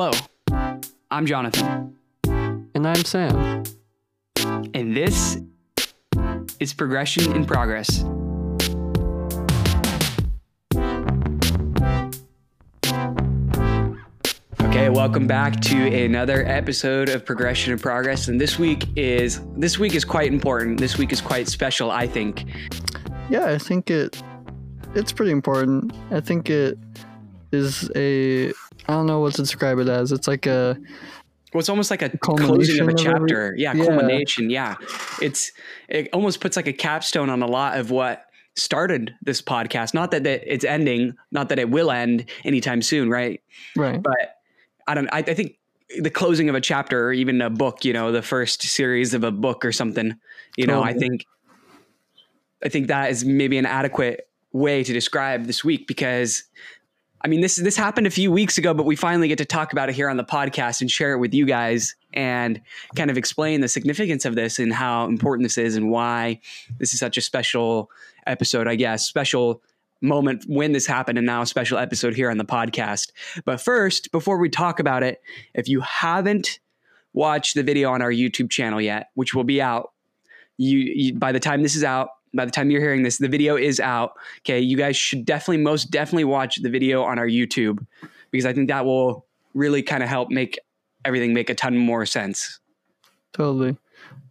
Hello, I'm Jonathan, And I'm Sam. and this is Progression in Progress. Okay, welcome back to another episode of Progression in Progress. And this week is this week is quite important. This week is quite special, I think. Yeah, I think it it's pretty important. I think it is a I don't know what to describe it as. It's like a Well, it's almost like a closing of a of chapter. yeah, Yeah. culmination. Yeah. It's it almost puts like a capstone on a lot of what started this podcast. Not that that it's ending, not that it will end anytime soon, right? right. But I don't I, I think the closing of a chapter or even a book, you know, the first series of a book or something, you know, I think I think that is maybe an adequate way to describe this week because I mean this this happened a few weeks ago, but we finally get to talk about it here on the podcast and share it with you guys and kind of explain the significance of this and how important this is and why this is such a special episode, I guess, special moment when this happened and now a special episode here on the podcast. But first, before we talk about it, if you haven't watched the video on our YouTube channel yet, which will be out you, you by the time this is out, by the time you're hearing this, the video is out. Okay, you guys should definitely most definitely watch the video on our YouTube because I think that will really kind of help make everything make a ton more sense. Totally.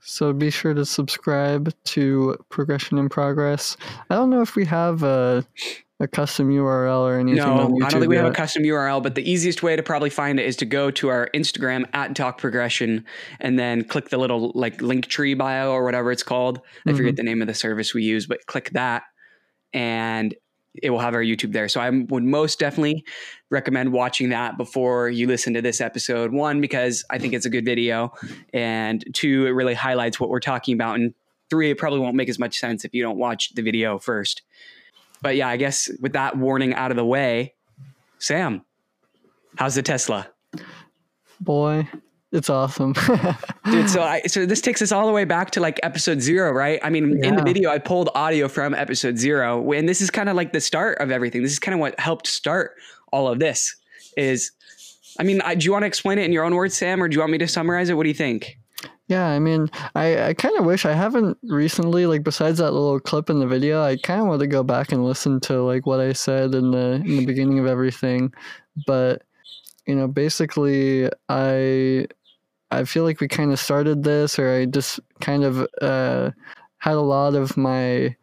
So be sure to subscribe to Progression in Progress. I don't know if we have a a custom URL or anything. No, I don't think we have a custom URL, but the easiest way to probably find it is to go to our Instagram at Talk Progression and then click the little like Linktree bio or whatever it's called. I forget mm-hmm. the name of the service we use, but click that and it will have our YouTube there. So I would most definitely recommend watching that before you listen to this episode. One, because I think it's a good video, and two, it really highlights what we're talking about. And three, it probably won't make as much sense if you don't watch the video first. But yeah, I guess with that warning out of the way, Sam, how's the Tesla? Boy, it's awesome. Dude, so I so this takes us all the way back to like episode zero, right? I mean, in the video, I pulled audio from episode zero, and this is kind of like the start of everything. This is kind of what helped start all of this. Is, I mean, I, do you want to explain it in your own words, Sam, or do you want me to summarize it? What do you think? Yeah, I mean, I, I kind of wish I haven't recently, like, besides that little clip in the video, I kind of want to go back and listen to, like, what I said in the, in the beginning of everything. But, you know, basically, I, I feel like we kind of started this, or I just kind of uh, had a lot of my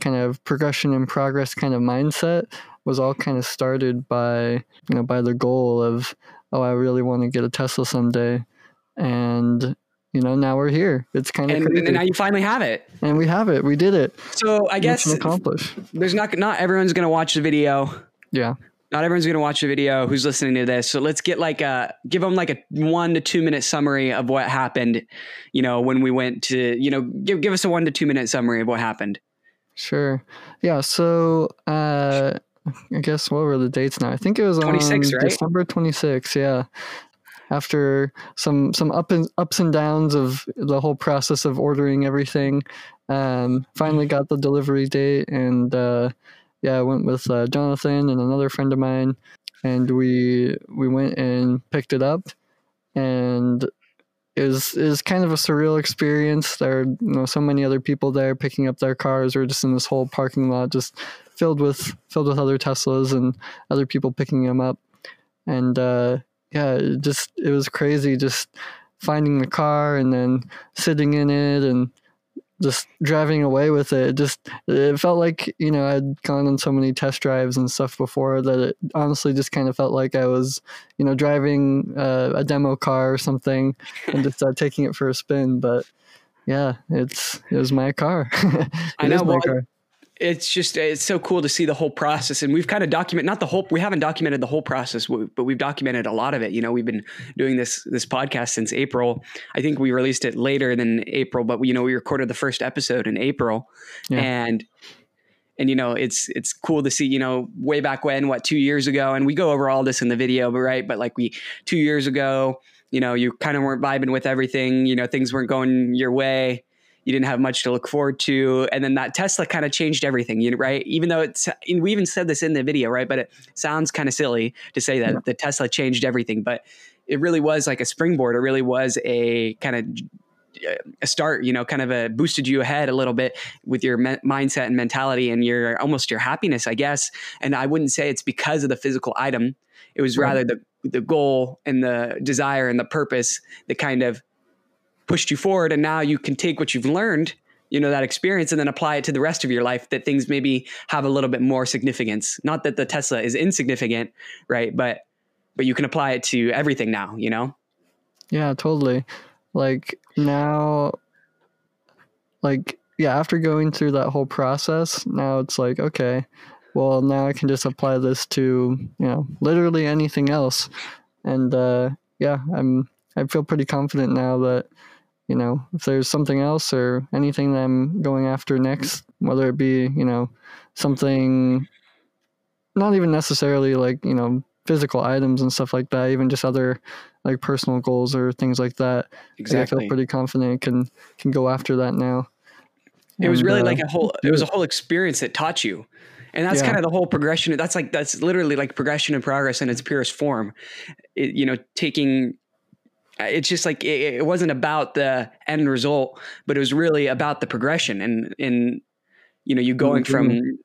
kind of progression and progress kind of mindset was all kind of started by, you know, by the goal of, oh, I really want to get a Tesla someday. And, you know, now we're here. It's kind of And, crazy. and now you finally have it. and we have it. We did it. So I guess Mission accomplished. there's not not everyone's gonna watch the video. Yeah. Not everyone's gonna watch the video who's listening to this. So let's get like a give them like a one to two minute summary of what happened. You know, when we went to you know give give us a one to two minute summary of what happened. Sure. Yeah. So, uh, I guess what were the dates now? I think it was 26, on right? December 26th. Yeah. After some some up and ups and downs of the whole process of ordering everything, um, finally got the delivery date, and uh, yeah, I went with uh, Jonathan and another friend of mine, and we we went and picked it up, and is is kind of a surreal experience. There are you know so many other people there picking up their cars. We're just in this whole parking lot, just filled with filled with other Teslas and other people picking them up. And uh, yeah, it just it was crazy just finding the car and then sitting in it and just driving away with it. It just it felt like you know I'd gone on so many test drives and stuff before that it honestly just kind of felt like I was you know driving uh, a demo car or something and just uh, taking it for a spin. But yeah, it's it was my car. It I know, is my well, car. It's just it's so cool to see the whole process, and we've kind of documented not the whole we haven't documented the whole process, but we've documented a lot of it. You know, we've been doing this this podcast since April. I think we released it later than April, but we, you know we recorded the first episode in April, Yeah. and and you know it's it's cool to see you know way back when what two years ago, and we go over all this in the video, but right, but like we two years ago, you know, you kind of weren't vibing with everything, you know, things weren't going your way you didn't have much to look forward to and then that tesla kind of changed everything you know, right even though it's we even said this in the video right but it sounds kind of silly to say that yeah. the tesla changed everything but it really was like a springboard it really was a kind of a start, you know, kind of a boosted you ahead a little bit with your me- mindset and mentality and your almost your happiness, I guess. And I wouldn't say it's because of the physical item. It was right. rather the the goal and the desire and the purpose that kind of pushed you forward. And now you can take what you've learned, you know, that experience and then apply it to the rest of your life that things maybe have a little bit more significance. Not that the Tesla is insignificant, right? But but you can apply it to everything now, you know? Yeah, totally. Like now, like, yeah, after going through that whole process, now it's like, okay, well, now I can just apply this to, you know, literally anything else. And, uh, yeah, I'm, I feel pretty confident now that, you know, if there's something else or anything that I'm going after next, whether it be, you know, something not even necessarily like, you know, physical items and stuff like that, even just other like personal goals or things like that. Exactly. I feel pretty confident can can go after that now. It and, was really uh, like a whole it was a whole experience that taught you. And that's yeah. kind of the whole progression. That's like that's literally like progression and progress in its purest form. It, you know, taking it's just like it, it wasn't about the end result, but it was really about the progression and in you know you going mm-hmm. from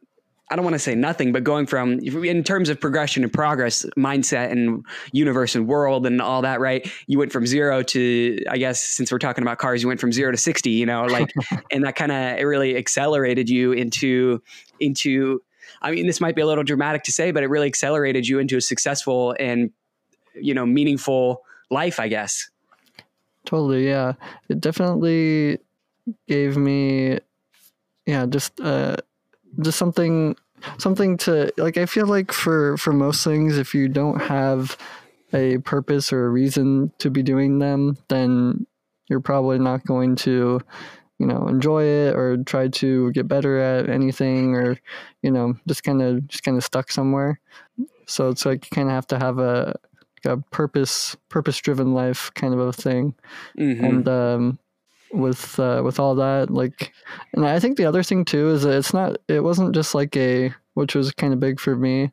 I don't want to say nothing, but going from in terms of progression and progress, mindset and universe and world and all that, right? You went from zero to, I guess, since we're talking about cars, you went from zero to sixty. You know, like, and that kind of it really accelerated you into into. I mean, this might be a little dramatic to say, but it really accelerated you into a successful and you know meaningful life, I guess. Totally, yeah. It definitely gave me, yeah, just. uh just something something to like i feel like for for most things if you don't have a purpose or a reason to be doing them then you're probably not going to you know enjoy it or try to get better at anything or you know just kind of just kind of stuck somewhere so it's like you kind of have to have a a purpose purpose driven life kind of a thing mm-hmm. and um with uh, with all that like and i think the other thing too is that it's not it wasn't just like a which was kind of big for me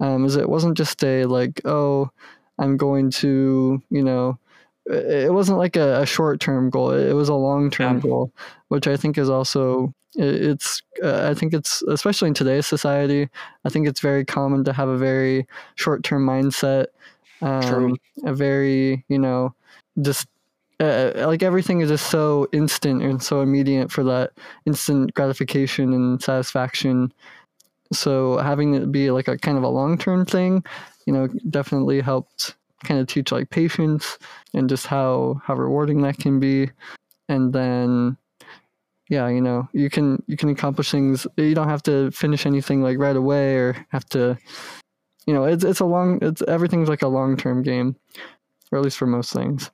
um is it wasn't just a like oh i'm going to you know it wasn't like a, a short term goal it was a long term yeah. goal which i think is also it's uh, i think it's especially in today's society i think it's very common to have a very short term mindset um, True. a very you know just uh, like everything is just so instant and so immediate for that instant gratification and satisfaction. So having it be like a kind of a long term thing, you know, definitely helped kind of teach like patience and just how how rewarding that can be. And then yeah, you know, you can you can accomplish things. You don't have to finish anything like right away or have to you know, it's it's a long it's everything's like a long term game. Or at least for most things.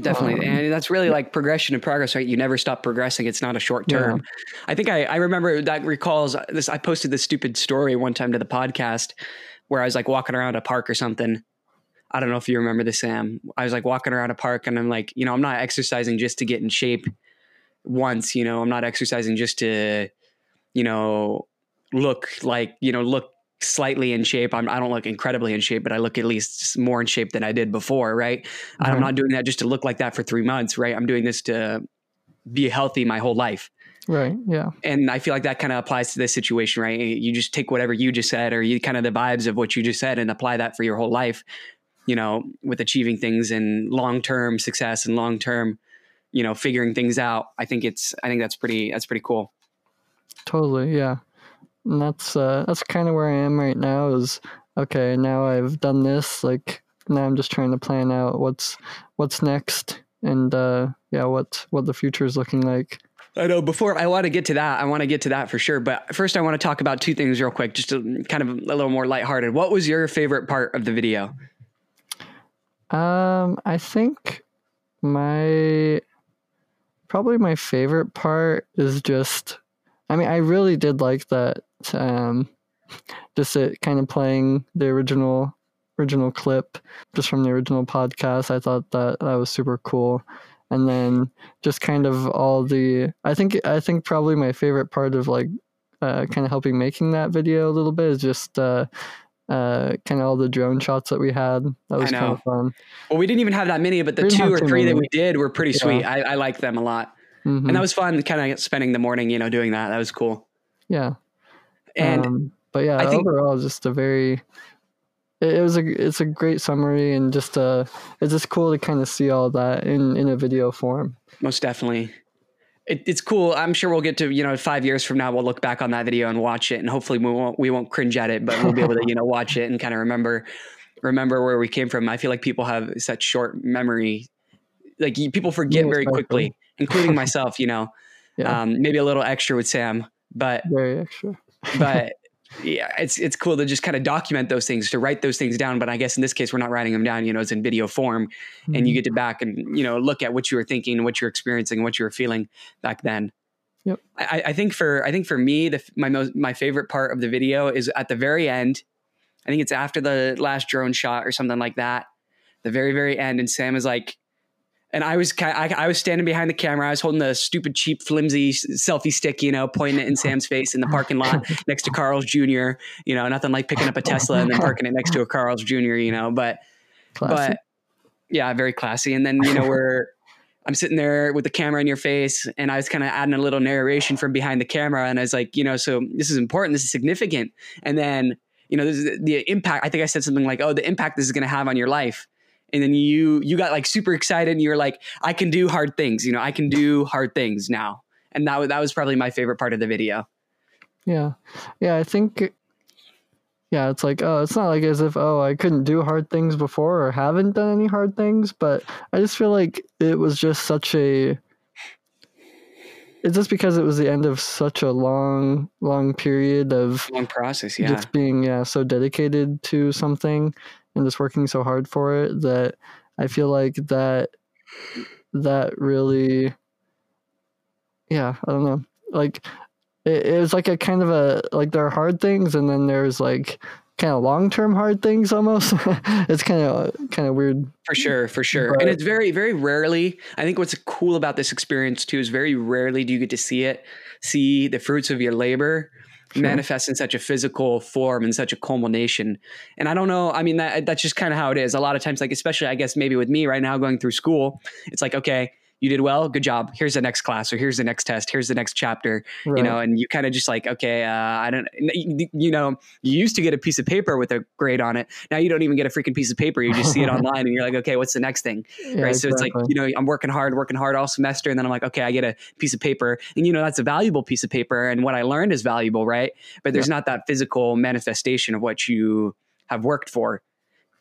Definitely. Um, and that's really like progression and progress, right? You never stop progressing. It's not a short term. Yeah. I think I, I remember that recalls this. I posted this stupid story one time to the podcast where I was like walking around a park or something. I don't know if you remember this, Sam. I was like walking around a park and I'm like, you know, I'm not exercising just to get in shape once, you know, I'm not exercising just to, you know, look like, you know, look slightly in shape. I'm, I don't look incredibly in shape, but I look at least more in shape than I did before, right? Mm-hmm. I'm not doing that just to look like that for three months, right? I'm doing this to be healthy my whole life. Right. Yeah. And I feel like that kind of applies to this situation, right? You just take whatever you just said or you kind of the vibes of what you just said and apply that for your whole life, you know, with achieving things and long term success and long term, you know, figuring things out. I think it's, I think that's pretty, that's pretty cool. Totally. Yeah and that's uh, that's kind of where I am right now. Is okay now I've done this. Like now I'm just trying to plan out what's what's next and uh, yeah, what what the future is looking like. I know. Before I want to get to that, I want to get to that for sure. But first, I want to talk about two things real quick, just to, kind of a little more lighthearted. What was your favorite part of the video? Um, I think my probably my favorite part is just. I mean, I really did like that um, just it kind of playing the original original clip just from the original podcast. I thought that that was super cool, and then just kind of all the I think I think probably my favorite part of like uh, kind of helping making that video a little bit is just uh, uh, kind of all the drone shots that we had. That was kind of fun. Well, we didn't even have that many, but the two or three many. that we did were pretty yeah. sweet. I, I liked them a lot, mm-hmm. and that was fun. Kind of spending the morning, you know, doing that. That was cool. Yeah, and um, but yeah, I think, overall, just a very it, was a it's a great summary and just uh it's just cool to kind of see all that in in a video form. Most definitely. It, it's cool. I'm sure we'll get to you know five years from now we'll look back on that video and watch it and hopefully we won't we won't cringe at it but we'll be able to you know watch it and kind of remember remember where we came from. I feel like people have such short memory, like people forget yeah, very quickly, including myself. You know, yeah. um, maybe a little extra with Sam, but very extra. But yeah, it's it's cool to just kind of document those things, to write those things down. But I guess in this case, we're not writing them down. You know, it's in video form, mm-hmm. and you mm-hmm. get to back and you know look at what you were thinking, what you're experiencing, what you were feeling back then. Yep. I, I think for I think for me, the my most my favorite part of the video is at the very end. I think it's after the last drone shot or something like that. The very very end, and Sam is like, and I was I, I, was standing behind the camera. I was holding the stupid, cheap, flimsy selfie stick, you know, pointing it in Sam's face in the parking lot next to Carl's Jr. You know, nothing like picking up a Tesla and then parking it next to a Carl's Jr. You know, but classy. but yeah, very classy. And then you know we're I'm sitting there with the camera in your face, and I was kind of adding a little narration from behind the camera, and I was like, you know, so this is important, this is significant, and then you know, this is the impact. I think I said something like, oh, the impact this is going to have on your life and then you you got like super excited and you were like i can do hard things you know i can do hard things now. And that, that was probably my favorite part of the video. Yeah. Yeah i think yeah it's like oh it's not like as if oh i couldn't do hard things before or haven't done any hard things but i just feel like it was just such a it's just because it was the end of such a long long period of long process yeah. just being yeah so dedicated to something and just working so hard for it that I feel like that that really yeah, I don't know. Like it, it was like a kind of a like there are hard things and then there's like kind of long-term hard things almost. It's kind of kind of weird. For sure for sure. But, and it's very very rarely i think what's cool about this experience too is very rarely do you get to see it see the fruits of your labor sure. manifest in such a physical form and such a culmination. And I don't know. I mean, that that's just kind of how it is. A lot of times, like especially I guess maybe with me right now going through school, it's like okay, you did well good job. Here's the next class or here's the next test here's the next chapter right. you know and you kind of just like okay uh, i don't you know you used to get a piece of paper with a grade on it. Now you don't even get a freaking piece of paper you just see it online and you're like okay what's the next thing? Yeah, right so it's like you know i'm working hard working hard all semester and then i'm like okay i get a piece of paper. And you know that's a valuable piece of paper and what i learned is valuable right? But there's yeah. not that physical manifestation of what you have worked for.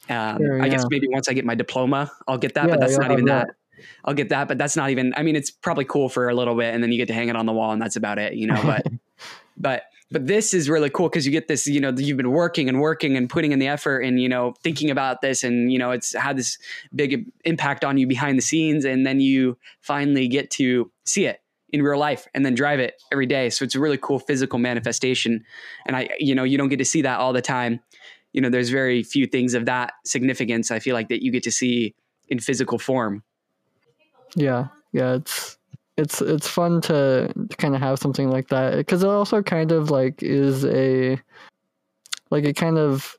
Um, sure, I guess maybe once I get my diploma, I'll get that, but that's not even that. that I'll get that, but that's not even. I mean, it's probably cool for a little bit, and then you get to hang it on the wall, and that's about it, you know. But but but this is really cool because you get this. You know, you've been working and working and putting in the effort, and you know, thinking about this, and you know, it's had this big impact on you behind the scenes, and then you finally get to see it in real life and then drive it every day. So it's a really cool physical manifestation, and I, you know, you don't get to see that all the time. You know, there's very few things of that significance. I feel like that you get to see in physical form. Yeah, yeah, it's it's it's fun to, to kind of have something like that because it also kind of like is a like it kind of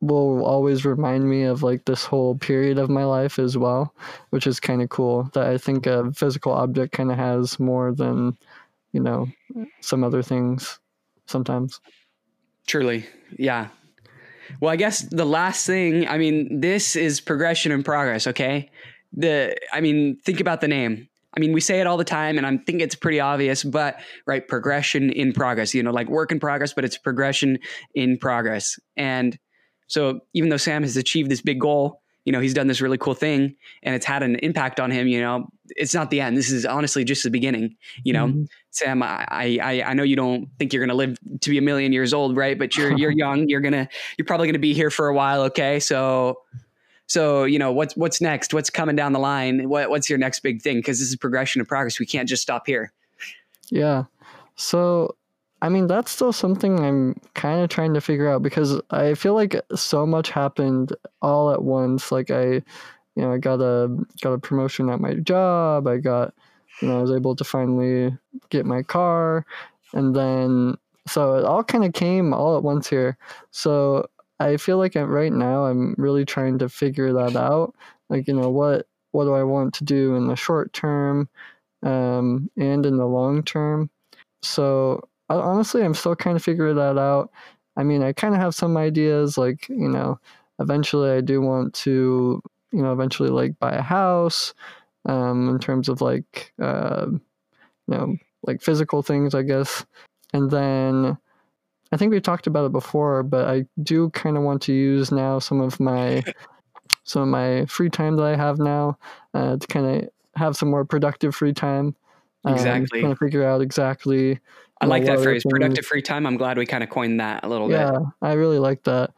will always remind me of like this whole period of my life as well, which is kind of cool. That I think a physical object kind of has more than you know some other things sometimes. Truly, yeah. Well, I guess the last thing, I mean, this is progression and progress, okay? The I mean, think about the name. I mean, we say it all the time, and I think it's pretty obvious, but right, progression in progress, you know, like work in progress, but it's progression in progress. And so, even though Sam has achieved this big goal, you know, he's done this really cool thing and it's had an impact on him, you know, it's not the end. This is honestly just the beginning, you know. Mm-hmm. Sam, I, I I know you don't think you're gonna live to be a million years old, right? But you're you're young. You're gonna you're probably gonna be here for a while, okay? So so, you know, what's what's next? What's coming down the line? What, what's your next big thing? Because this is progression of progress. We can't just stop here. Yeah. So, I mean, that's still something I'm kind of trying to figure out because I feel like so much happened all at once. Like I, you know, I got a got a promotion at my job. I got, you know, I was able to finally get my car, and then so it all kind of came all at once here. So I feel like right now I'm really trying to figure that out. Like, you know, what what do I want to do in the short term um, and in the long term? So honestly, I'm still kind of figuring that out. I mean, I kind of have some ideas, like you know, eventually I do want to, you know, eventually like buy a house. Um, in terms of like, uh, you know, like physical things, I guess. And then I think we've talked about it before, but I do kind of want to use now some of my some of my free time that I have now uh, to kind of have some more productive free time. Um, exactly. Kind of figure out exactly. I like that phrase, productive free time. I'm glad we kind of coined that a little yeah, bit. Yeah, I really like that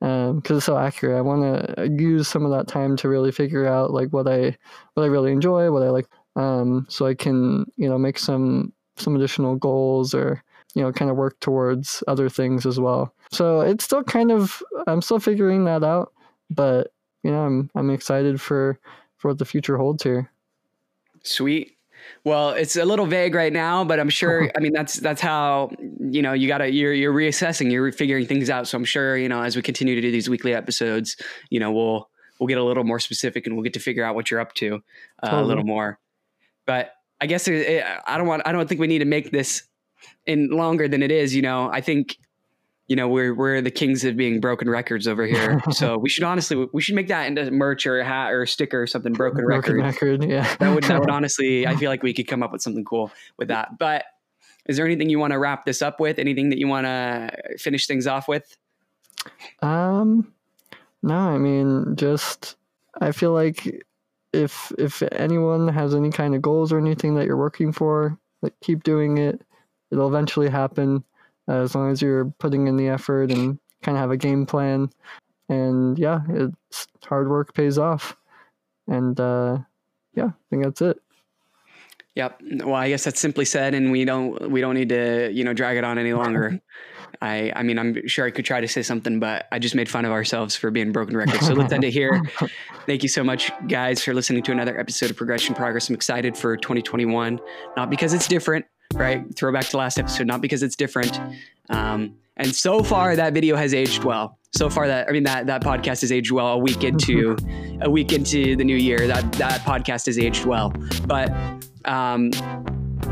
because um, it's so accurate. I want to use some of that time to really figure out like what I what I really enjoy, what I like, um, so I can you know make some some additional goals or you know kind of work towards other things as well. So it's still kind of I'm still figuring that out, but you know, I'm I'm excited for for what the future holds here. Sweet. Well, it's a little vague right now, but I'm sure. I mean, that's that's how you know you gotta you're you're reassessing, you're figuring things out. So I'm sure you know as we continue to do these weekly episodes, you know we'll we'll get a little more specific and we'll get to figure out what you're up to uh, totally. a little more. But I guess it, it, I don't want I don't think we need to make this in longer than it is. You know, I think you know we're we're the kings of being broken records over here. so we should honestly we should make that into merch or a hat or a sticker or something. Broken, broken record. record. Yeah, that would that would honestly. I feel like we could come up with something cool with that. But is there anything you want to wrap this up with? Anything that you want to finish things off with? Um, no. I mean, just I feel like if if anyone has any kind of goals or anything that you're working for, like keep doing it. It'll eventually happen as long as you're putting in the effort and kind of have a game plan. And yeah, it's hard work pays off. And uh, yeah, I think that's it. Yep. Well, I guess that's simply said, and we don't we don't need to you know drag it on any longer. I I mean I'm sure I could try to say something, but I just made fun of ourselves for being broken records. So let's end it here. Thank you so much, guys, for listening to another episode of Progression Progress. I'm excited for 2021, not because it's different, right? Throwback to last episode, not because it's different. Um, and so far, that video has aged well. So far, that I mean that that podcast has aged well. A week into a week into the new year, that that podcast has aged well. But um,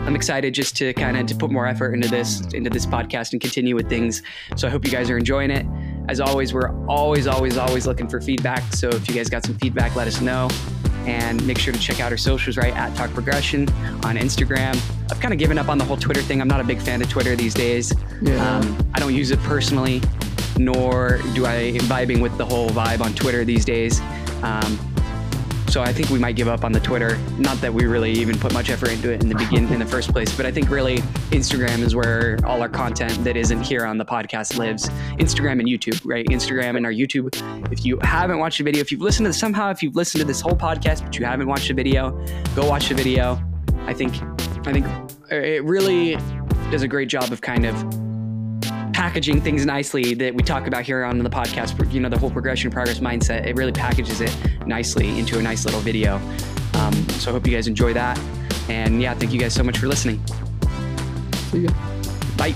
I'm excited just to kind of to put more effort into this into this podcast and continue with things. So I hope you guys are enjoying it. As always, we're always always always looking for feedback. So if you guys got some feedback, let us know and make sure to check out our socials right at talk progression on instagram. I've kind of given up on the whole twitter thing. I'm not a big fan of twitter these days. Yeah. um, i don't use it personally nor do i vibing with the whole vibe on twitter these days. Um, so I think we might give up on the Twitter. Not that we really even put much effort into it in the begin in the first place, but I think really Instagram is where all our content that isn't here on the podcast lives. Instagram and YouTube, right? Instagram and our YouTube. If you haven't watched a video, if you've listened to somehow, if you've listened to this whole podcast but you haven't watched a video, go watch the video. I think I think it really does a great job of kind of packaging things nicely that we talk about here on the podcast, you know, the whole progression progress mindset, it really packages it nicely into a nice little video. Um, so I hope you guys enjoy that. And yeah, thank you guys so much for listening. See ya. Bye.